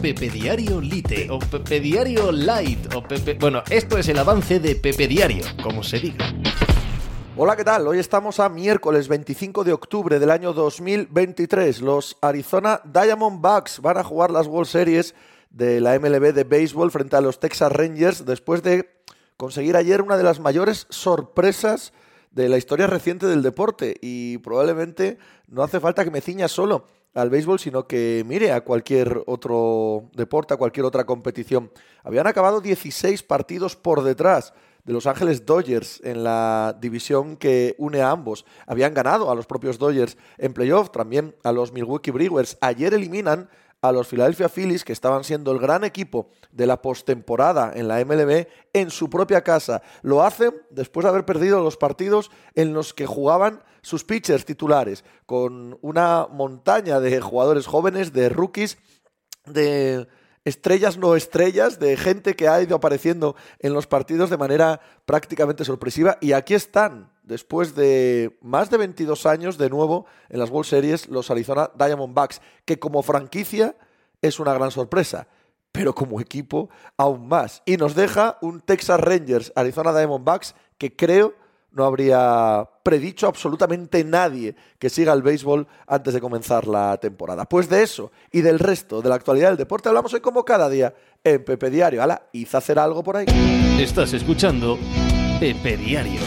Pepe Diario Lite o Pepe Diario Light o Pepe... Bueno, esto es el avance de Pepe Diario, como se diga. Hola, ¿qué tal? Hoy estamos a miércoles 25 de octubre del año 2023. Los Arizona Diamondbacks van a jugar las World Series de la MLB de béisbol frente a los Texas Rangers después de conseguir ayer una de las mayores sorpresas de la historia reciente del deporte y probablemente no hace falta que me ciña solo al béisbol, sino que mire a cualquier otro deporte, a cualquier otra competición. Habían acabado 16 partidos por detrás de Los Ángeles Dodgers en la división que une a ambos. Habían ganado a los propios Dodgers en playoff, también a los Milwaukee Brewers. Ayer eliminan a los Philadelphia Phillies, que estaban siendo el gran equipo de la postemporada en la MLB, en su propia casa. Lo hacen después de haber perdido los partidos en los que jugaban sus pitchers titulares, con una montaña de jugadores jóvenes, de rookies, de estrellas no estrellas, de gente que ha ido apareciendo en los partidos de manera prácticamente sorpresiva. Y aquí están, después de más de 22 años, de nuevo en las World Series, los Arizona Diamondbacks, que como franquicia es una gran sorpresa, pero como equipo aún más. Y nos deja un Texas Rangers, Arizona Diamondbacks, que creo no habría predicho absolutamente nadie que siga el béisbol antes de comenzar la temporada. Pues de eso y del resto de la actualidad del deporte hablamos hoy como cada día en Pepe Diario. Hala, hice hacer algo por ahí. Estás escuchando Pepe Diario.